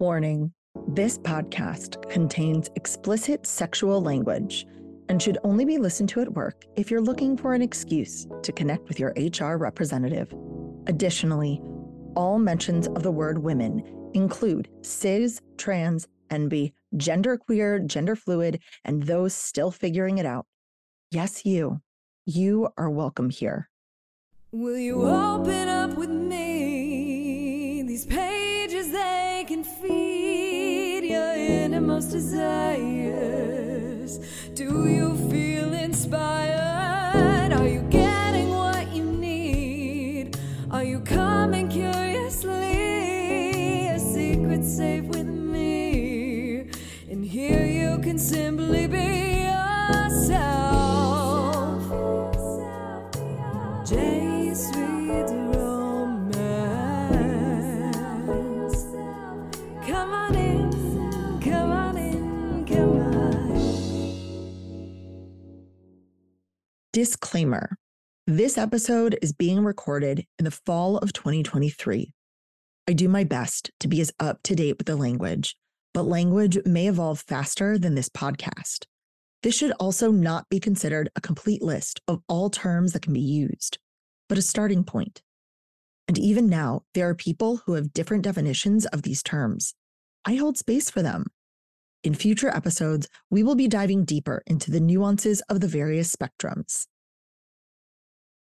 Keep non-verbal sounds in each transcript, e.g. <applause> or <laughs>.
Warning this podcast contains explicit sexual language and should only be listened to at work if you're looking for an excuse to connect with your HR representative. Additionally, all mentions of the word women include cis, trans, NB, genderqueer, gender fluid, and those still figuring it out. Yes, you. You are welcome here. Will you open up with me? Innermost desires. Do you feel inspired? This episode is being recorded in the fall of 2023. I do my best to be as up to date with the language, but language may evolve faster than this podcast. This should also not be considered a complete list of all terms that can be used, but a starting point. And even now, there are people who have different definitions of these terms. I hold space for them. In future episodes, we will be diving deeper into the nuances of the various spectrums.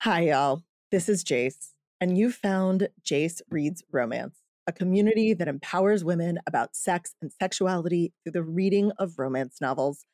Hi, y'all. This is Jayce, and you found Jayce Reads Romance, a community that empowers women about sex and sexuality through the reading of romance novels.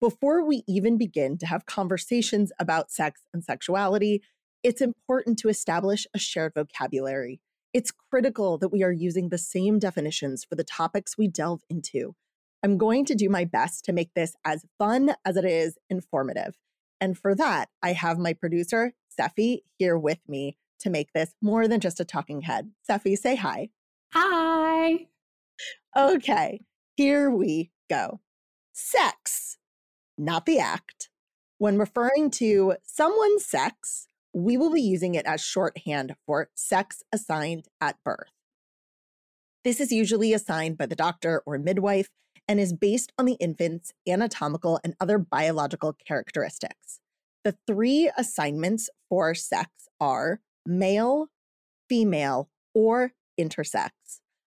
Before we even begin to have conversations about sex and sexuality, it's important to establish a shared vocabulary. It's critical that we are using the same definitions for the topics we delve into. I'm going to do my best to make this as fun as it is informative. And for that, I have my producer, Seffi, here with me to make this more than just a talking head. Seffi, say hi. Hi. Okay, here we go. Sex, not the act. When referring to someone's sex, we will be using it as shorthand for sex assigned at birth. This is usually assigned by the doctor or midwife and is based on the infant's anatomical and other biological characteristics. The three assignments for sex are male, female, or intersex.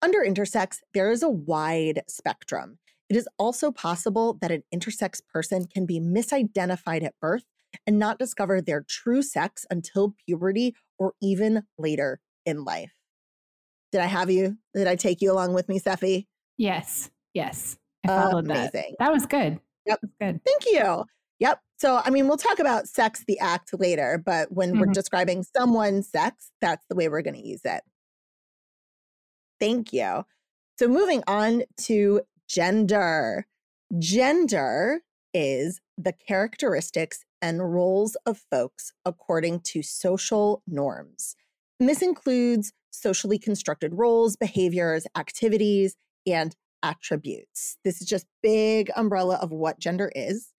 Under intersex, there is a wide spectrum. It is also possible that an intersex person can be misidentified at birth and not discover their true sex until puberty or even later in life. Did I have you? Did I take you along with me, Seffi? Yes. Yes. I followed that. Amazing. That was good. Yep. That was good. Thank you. Yep. So, I mean, we'll talk about sex, the act later, but when we're Mhm. describing someone's sex, that's the way we're going to use it. Thank you. So, moving on to gender. Gender is the characteristics and roles of folks according to social norms. And this includes socially constructed roles, behaviors, activities, and attributes. This is just big umbrella of what gender is.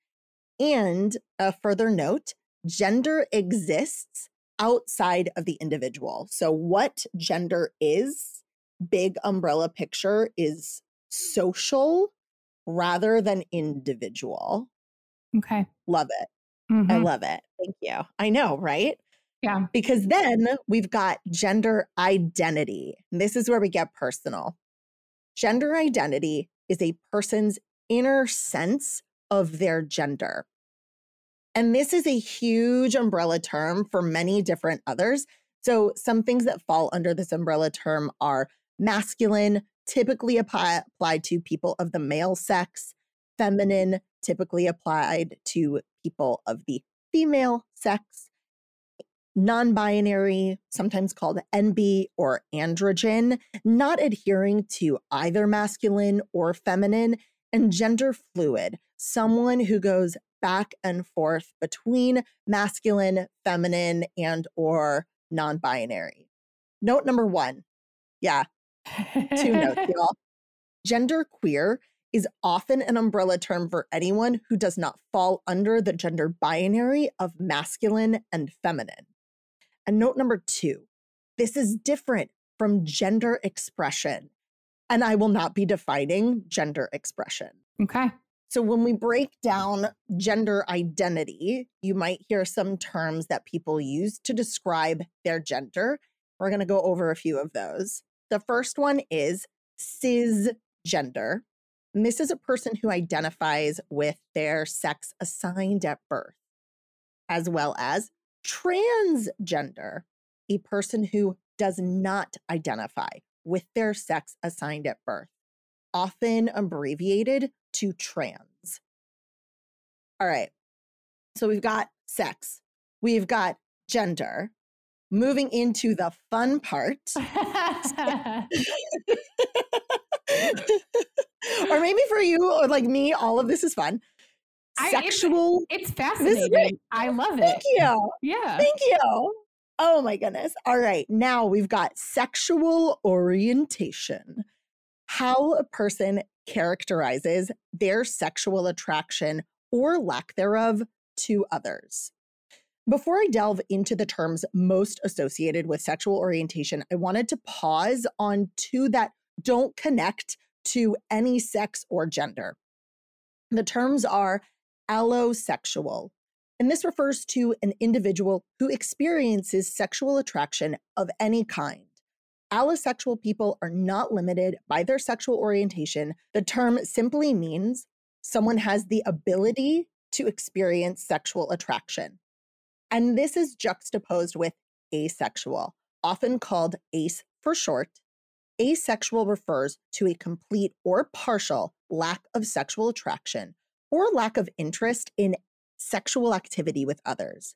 And a further note, gender exists outside of the individual. So what gender is, big umbrella picture is social rather than individual. Okay. Love it. I Mhm. love it. Thank you. I know, right? Yeah. Because then we've got gender identity. And this is where we get personal. Gender identity is a person's inner sense of their gender. And this is a huge umbrella term for many different others. So, some things that fall under this umbrella term are masculine, typically apply, applied to people of the male sex, feminine, typically applied to people of the female sex, non binary, sometimes called NB or androgen, not adhering to either masculine or feminine, and gender fluid, someone who goes back and forth between masculine, feminine, and or non-binary. Note number 1. Yeah, two notes, <laughs> y'all. Gender queer is often an umbrella term for anyone who does not fall under the gender binary of masculine and feminine. And note number two this is different from gender expression. and I will not be defining gender expression. Okay. So, when we break down gender identity, you might hear some terms that people use to describe their gender. We're going to go over a few of those. The first one is cisgender. And this is a person who identifies with their sex assigned at birth, as well as transgender, a person who does not identify with their sex assigned at birth, often abbreviated to trans. All right. So we've got sex, we've got gender. Moving into the fun part. <laughs> or maybe for you or like me, all of this is fun. I- Sexual. it's great. fascinating. I love it. Thank you. Yeah. Thank you. Oh my goodness. All right. Now we've got sexual orientation. How a person characterizes their sexual attraction or lack thereof to others. Before I delve into the terms most associated with sexual orientation, I wanted to pause on two that don't connect to any sex or gender. The terms are allosexual, and this refers to an individual who experiences sexual attraction of any kind. Allosexual people are not limited by their sexual orientation. The term simply means someone has the ability to experience sexual attraction. And this is juxtaposed with asexual, often called ACE for short. Asexual refers to a complete or partial lack of sexual attraction or lack of interest in sexual activity with others.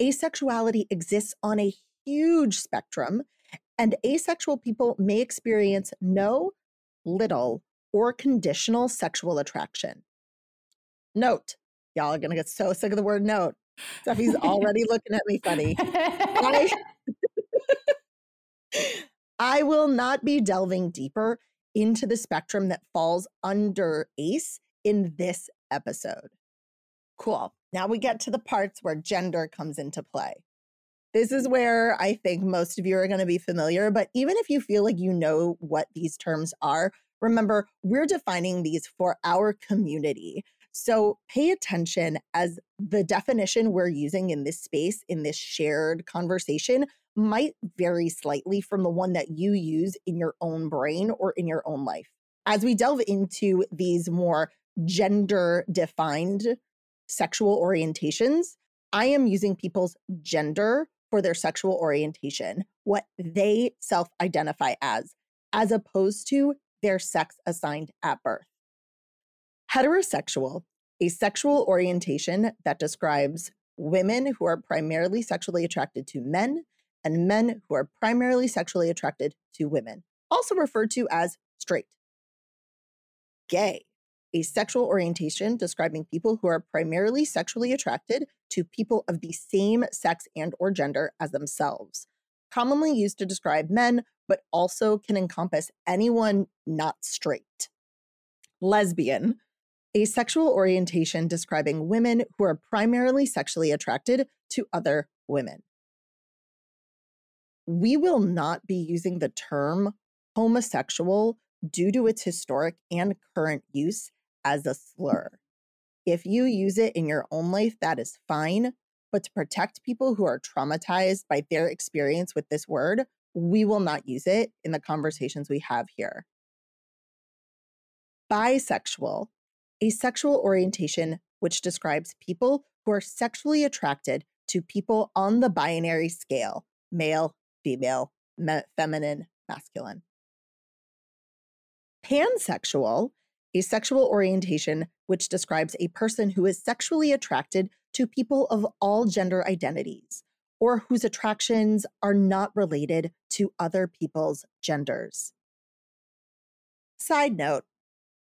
Asexuality exists on a huge spectrum, and asexual people may experience no, little, or conditional sexual attraction. Note, y'all are going to get so sick of the word note. Steffi's already looking at me funny. I, <laughs> I will not be delving deeper into the spectrum that falls under ACE in this episode. Cool. Now we get to the parts where gender comes into play. This is where I think most of you are going to be familiar, but even if you feel like you know what these terms are, remember we're defining these for our community. So pay attention as the definition we're using in this space, in this shared conversation, might vary slightly from the one that you use in your own brain or in your own life. As we delve into these more gender defined sexual orientations, I am using people's gender for their sexual orientation, what they self identify as, as opposed to their sex assigned at birth. Heterosexual, a sexual orientation that describes women who are primarily sexually attracted to men and men who are primarily sexually attracted to women, also referred to as straight. Gay, a sexual orientation describing people who are primarily sexually attracted to people of the same sex and or gender as themselves. Commonly used to describe men but also can encompass anyone not straight. Lesbian a sexual orientation describing women who are primarily sexually attracted to other women. We will not be using the term homosexual due to its historic and current use as a slur. If you use it in your own life, that is fine. But to protect people who are traumatized by their experience with this word, we will not use it in the conversations we have here. Bisexual, a sexual orientation which describes people who are sexually attracted to people on the binary scale male, female, me- feminine, masculine. Pansexual, sexual orientation which describes a person who is sexually attracted to people of all gender identities or whose attractions are not related to other people's genders. Side note.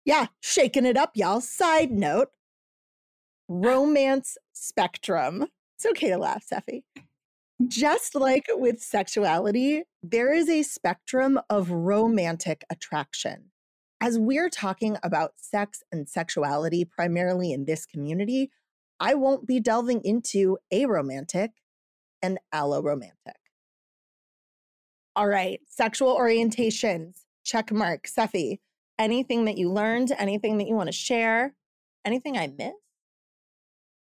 Yeah, shaking it up, y'all. Side note. Romance spectrum. It's okay to laugh, Seffi. Just like with sexuality, there is a spectrum of romantic attraction. As we're talking about sex and sexuality primarily in this community, I won't be delving into aromantic and alloromantic. All right, sexual orientations. Check mark. Seffi, anything that you learned, anything that you want to share, anything I missed?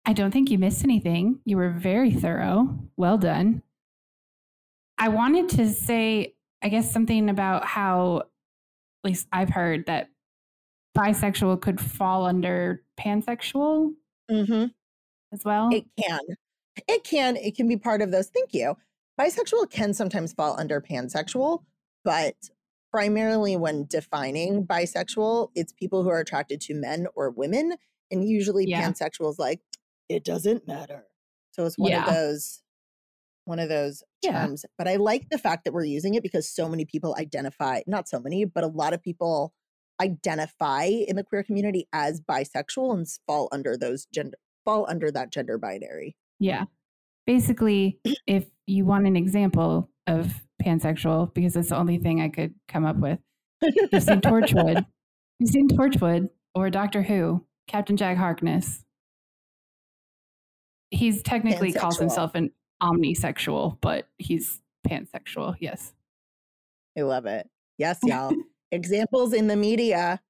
I don't think you missed anything. You were very thorough. Well done. I wanted to say, I guess, something about how, at least I've heard that bisexual could fall under pansexual Mm-hmm. as well. It can. It can. It can be part of those. Thank you. Bisexual can sometimes fall under pansexual, but primarily when defining bisexual, it's people who are attracted to men or women. And usually Yeah. pansexual is like, it doesn't matter. So it's one Yeah. of those one of those Yeah. terms. But I like the fact that we're using it because so many people identify, not so many, but a lot of people identify in the queer community as bisexual and fall under those gender fall under that gender binary. Yeah. Basically, <clears throat> if you want an example of pansexual, because it's the only thing I could come up with, you've seen Torchwood. <laughs> You've seen Torchwood or Doctor Who, Captain Jack Harkness. He's technically calls himself an omnisexual, but he's pansexual. Yes. I love it. Yes, y'all. <laughs> Examples in the media.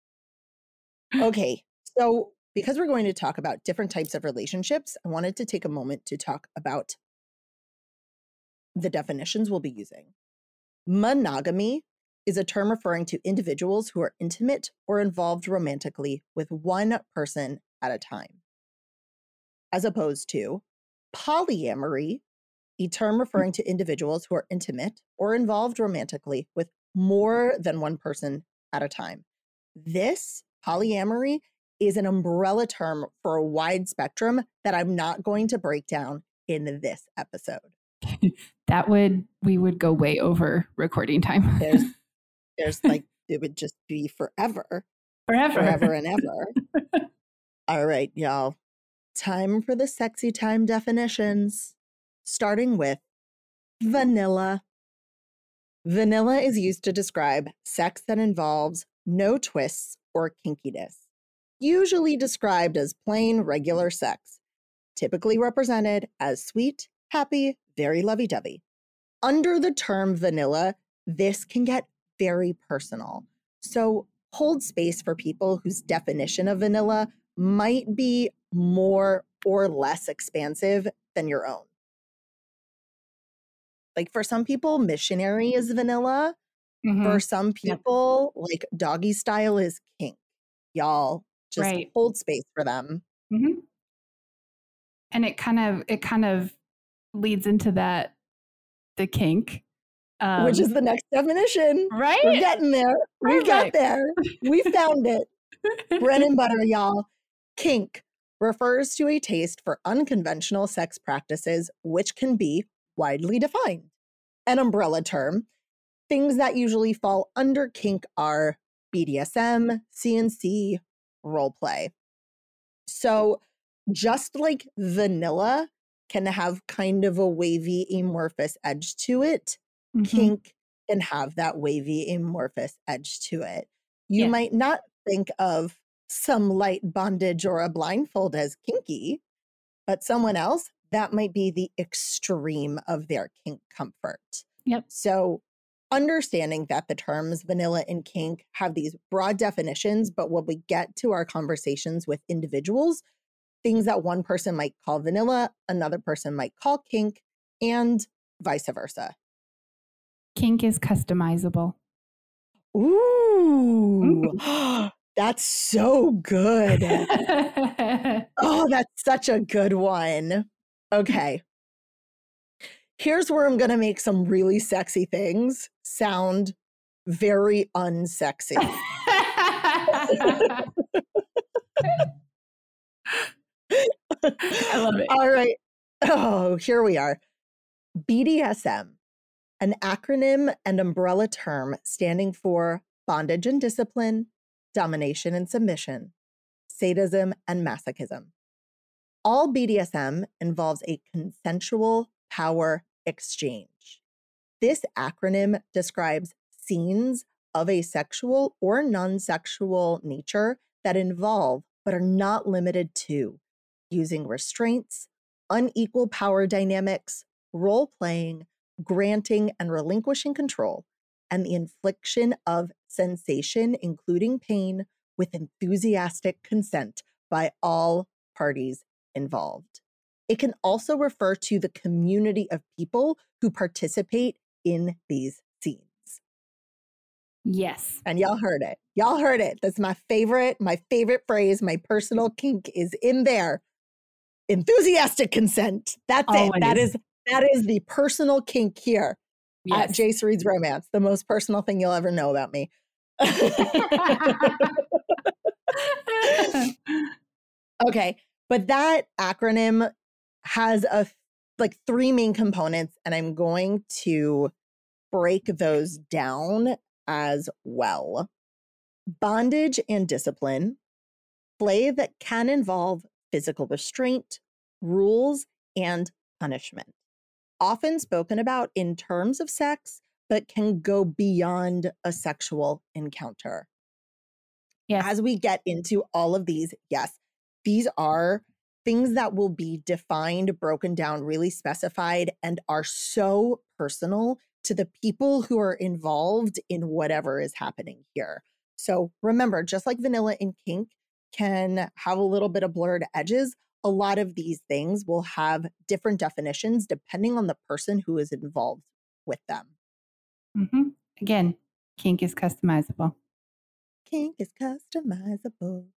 Okay, <laughs> so because we're going to talk about different types of relationships, I wanted to take a moment to talk about the definitions we'll be using. Monogamy is a term referring to individuals who are intimate or involved romantically with one person at a time, as opposed to polyamory, term referring to individuals who are intimate or involved romantically with more than one person at a time. This polyamory is an umbrella term for a wide spectrum that I'm not going to break down in this episode. <laughs> That would, we would go way over recording time. There's <laughs> there's like it would just be forever, forever. forever and ever. <laughs> All right, y'all. Time for the sexy time definitions, starting with mm-hmm. vanilla. Vanilla is used to describe sex that involves no twists or kinkiness, usually described as plain regular sex, typically represented as sweet, happy, very lovey dovey. Under the term vanilla, this can get very personal. So hold space for people whose definition of vanilla might be more or less expansive than your own. Like for some people, missionary is vanilla. Mhm. For some Yep. people, like doggy style is kink. Y'all just Right. hold space for them. Mhm. And it kind of it kind of leads into that the kink, um, which is the next definition. Right. We're getting there. We got there. We found it. Bread and <laughs> butter, y'all. Kink refers to a taste for unconventional sex practices, which can be widely defined. An umbrella term. Things that usually fall under kink are BDSM, CNC, role play. So, just like vanilla can have kind of a wavy, amorphous edge to it, Mhm. kink can have that wavy amorphous edge to it. You Yeah. might not think of some light bondage or a blindfold as kinky, but someone else, that might be the extreme of their kink comfort. Yep. So, understanding that the terms vanilla and kink have these broad definitions, but when we get to our conversations with individuals, things that one person might call vanilla, another person might call kink, and vice versa. Kink is customizable. Ooh, <gasps> that's so good. <laughs> Oh, that's such a good one. Okay. Here's where I'm going to make some really sexy things sound very unsexy. <laughs> I love it. All right. Oh, here we are. BDSM, an acronym and umbrella term standing for bondage and discipline, domination and submission, sadism and masochism. All BDSM involves a consensual power exchange. This acronym describes scenes of a sexual or non sexual nature that involve, but are not limited to, using restraints, unequal power dynamics, role playing, granting and relinquishing control, and the infliction of sensation, including pain, with enthusiastic consent by all parties involved. It can also refer to the community of people who participate in these scenes. Yes. And y'all heard it. Y'all heard it. That's my favorite, my favorite phrase. My personal kink is in there. Enthusiastic consent. That's oh, it. That is that is the personal kink here at Jayce Reads Romance. The most personal thing you'll ever know about me. <laughs> <laughs> okay, but that acronym has a like three main components, and I'm going to break those down as well. Bondage and discipline, play that can involve physical restraint, rules, and punishment. Often spoken about in terms of sex, but can go beyond a sexual encounter yes. as we get into all of these, yes, these are things that will be defined, broken down, really specified, and are so personal to the people who are involved in whatever is happening here. So remember, just like vanilla and kink can have a little bit of blurred edges, a lot of these things will have different definitions depending on the person who is involved with them. hmm Again, kink is customizable. Kink is customizable.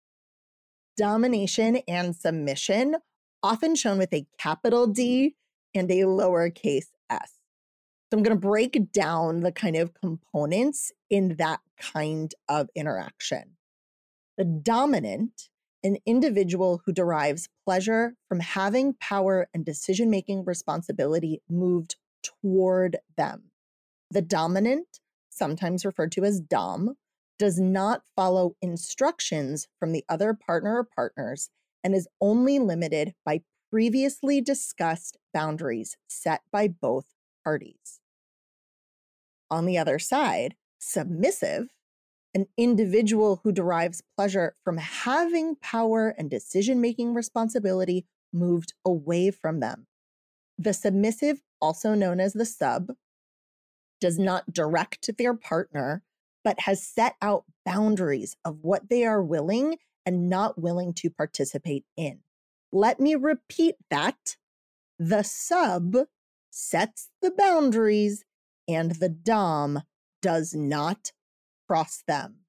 Domination and submission, often shown with a capital D and a lowercase s. So I'm going to break down the kind of components in that kind of interaction. The dominant, an individual who derives pleasure from having power and decision making responsibility moved toward them. The dominant, sometimes referred to as Dom, does not follow instructions from the other partner or partners and is only limited by previously discussed boundaries set by both parties. On the other side, submissive, an individual who derives pleasure from having power and decision making responsibility moved away from them. The submissive, also known as the sub, does not direct their partner, but has set out boundaries of what they are willing and not willing to participate in. Let me repeat that. The sub sets the boundaries and the Dom does not cross them.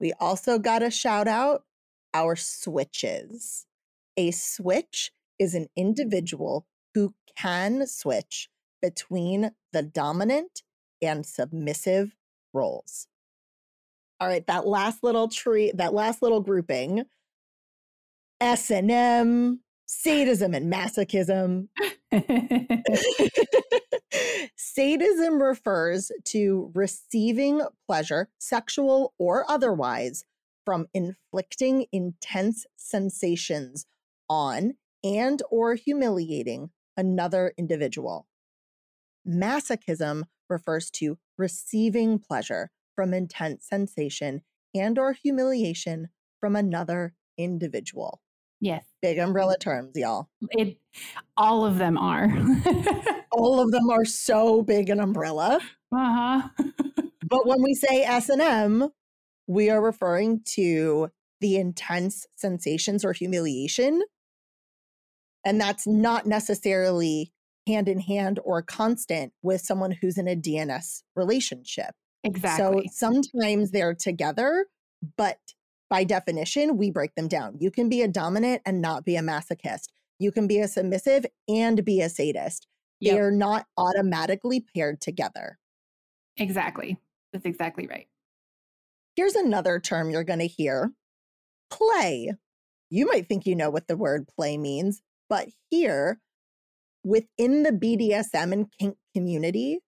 We also got a shout out our switches. A switch is an individual who can switch between the dominant and submissive roles. All right, that last little tree, that last little grouping, S and M, sadism and masochism. <laughs> Sadism refers to receiving pleasure, sexual or otherwise, from inflicting intense sensations on and or humiliating another individual. Masochism refers to receiving pleasure from intense sensation and or humiliation from another individual. yes. Big umbrella terms, y'all. It all of them are. All of <laughs> them are so big an umbrella. uh-huh. <laughs> But when we say S&M, we are referring to the intense sensations or humiliation. And that's not necessarily hand in hand or constant with someone who's in a DNS relationship. Exactly. So sometimes they're together, but by definition, we break them down. You can be a dominant and not be a masochist. You can be a submissive and be a sadist. Yep. They're not automatically paired together. exactly. That's exactly right. Here's another term you're going to hear play. You might think you know what the word play means, but here, within the BDSM and kink community,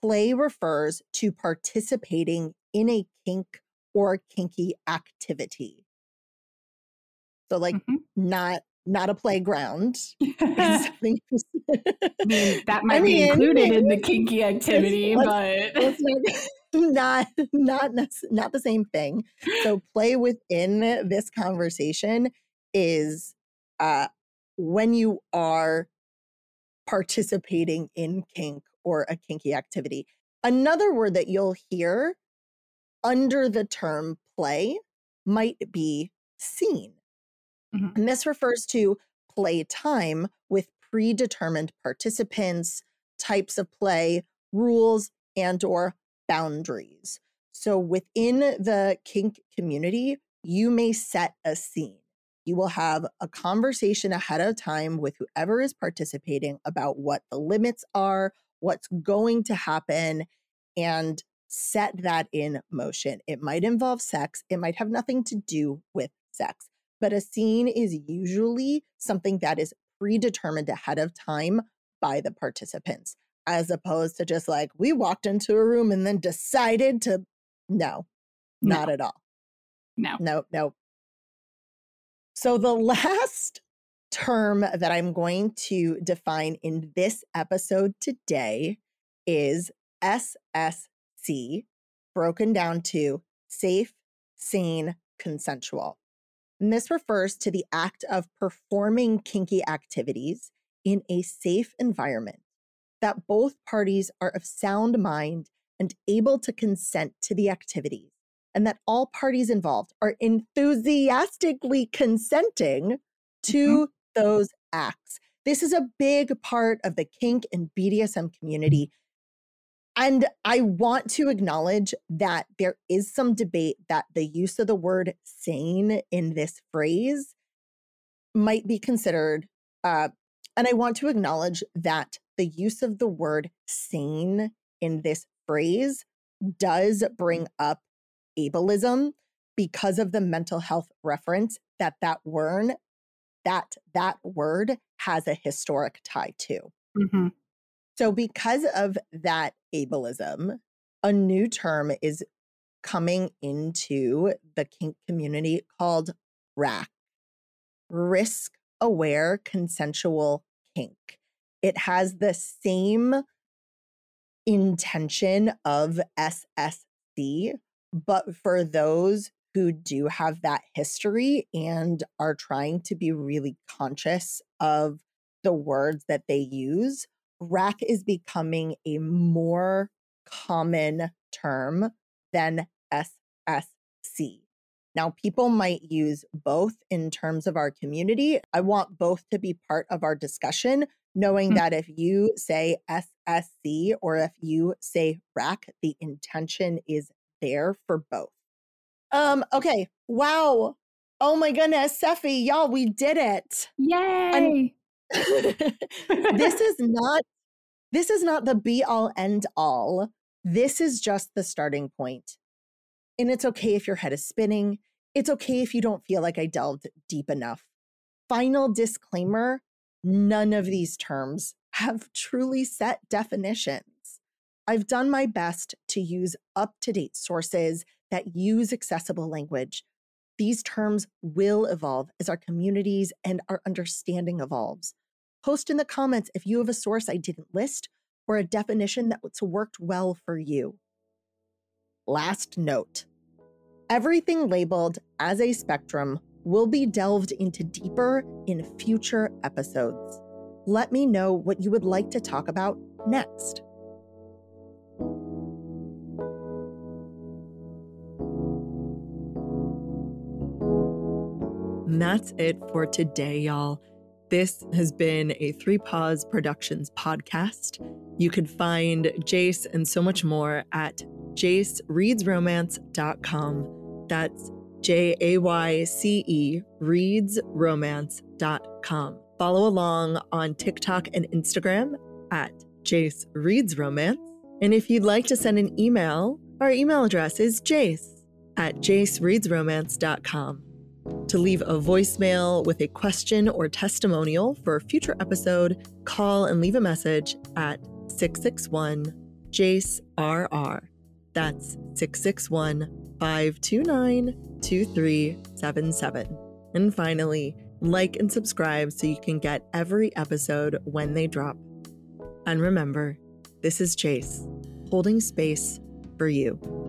play refers to participating in a kink or kinky activity. So, like, Mhm. not not a playground. <laughs> <laughs> I mean, that I might be mean, included in the kinky activity, let's- but <laughs> not not not not the same thing. So play within this conversation is uh when you are participating in kink or a kinky activity. Another word that you'll hear under the term play might be scene. Mhm. And this refers to play time with predetermined participants, types of play, rules, and or boundaries. So within the kink community, you may set a scene. You will have a conversation ahead of time with whoever is participating about what the limits are, what's going to happen, and set that in motion. It might involve sex, it might have nothing to do with sex, but a scene is usually something that is predetermined ahead of time by the participants, as opposed to just like, we walked into a room and then decided to. No, No. not at all. No. No, nope. So the last term that I'm going to define in this episode today is SSC, broken down to safe, sane, consensual. And this refers to the act of performing kinky activities in a safe environment that both parties are of sound mind and able to consent to the activities and that all parties involved are enthusiastically consenting to those acts. This is a big part of the kink and BDSM community. And I want to acknowledge that there is some debate that the use of the word sane in this phrase might be considered. Uh, and I want to acknowledge that the use of the word sane in this phrase does bring up ableism because of the mental health reference that that word that that word has a historic tie to. hmm So because of that ableism, a new term is coming into the kink community called RACK, risk aware consensual kink. It has the same intention of SSC, but for those who do have that history and are trying to be really conscious of the words that they use, rack is becoming a more common term than SSC. Now, people might use both in terms of our community. I want both to be part of our discussion, knowing Mm. that if you say SSC or if you say rack, the intention is there for both. Um, okay. Wow. Oh my goodness, Sephi, y'all, we did it. Yay! <laughs> this is not this is not the be all end all. This is just the starting point. And it's okay if your head is spinning. It's okay if you don't feel like I delved deep enough. Final disclaimer none of these terms have truly set definitions. I've done my best to use up to date sources that use accessible language. These terms will evolve as our communities and our understanding evolves. Post in the comments if you have a source I didn't list or a definition that's worked well for you. Last note everything labeled as a spectrum will be delved into deeper in future episodes. Let me know what you would like to talk about next. And that's it for today, y'all. This has been a Three Paws Productions podcast. You can find Jayce and so much more at jaycereadsromance.com. That's J A Y C E readsromance.com. Follow along on TikTok and Instagram at Jayce Reads Romance. And if you'd like to send an email, our email address is jayce at jaycereadsromance.com. To leave a voicemail with a question or testimonial for a future episode, call and leave a message at 661 Jayce RR. That's 661 529 2377. And finally, like and subscribe so you can get every episode when they drop. And remember, this is Jayce, holding space for you.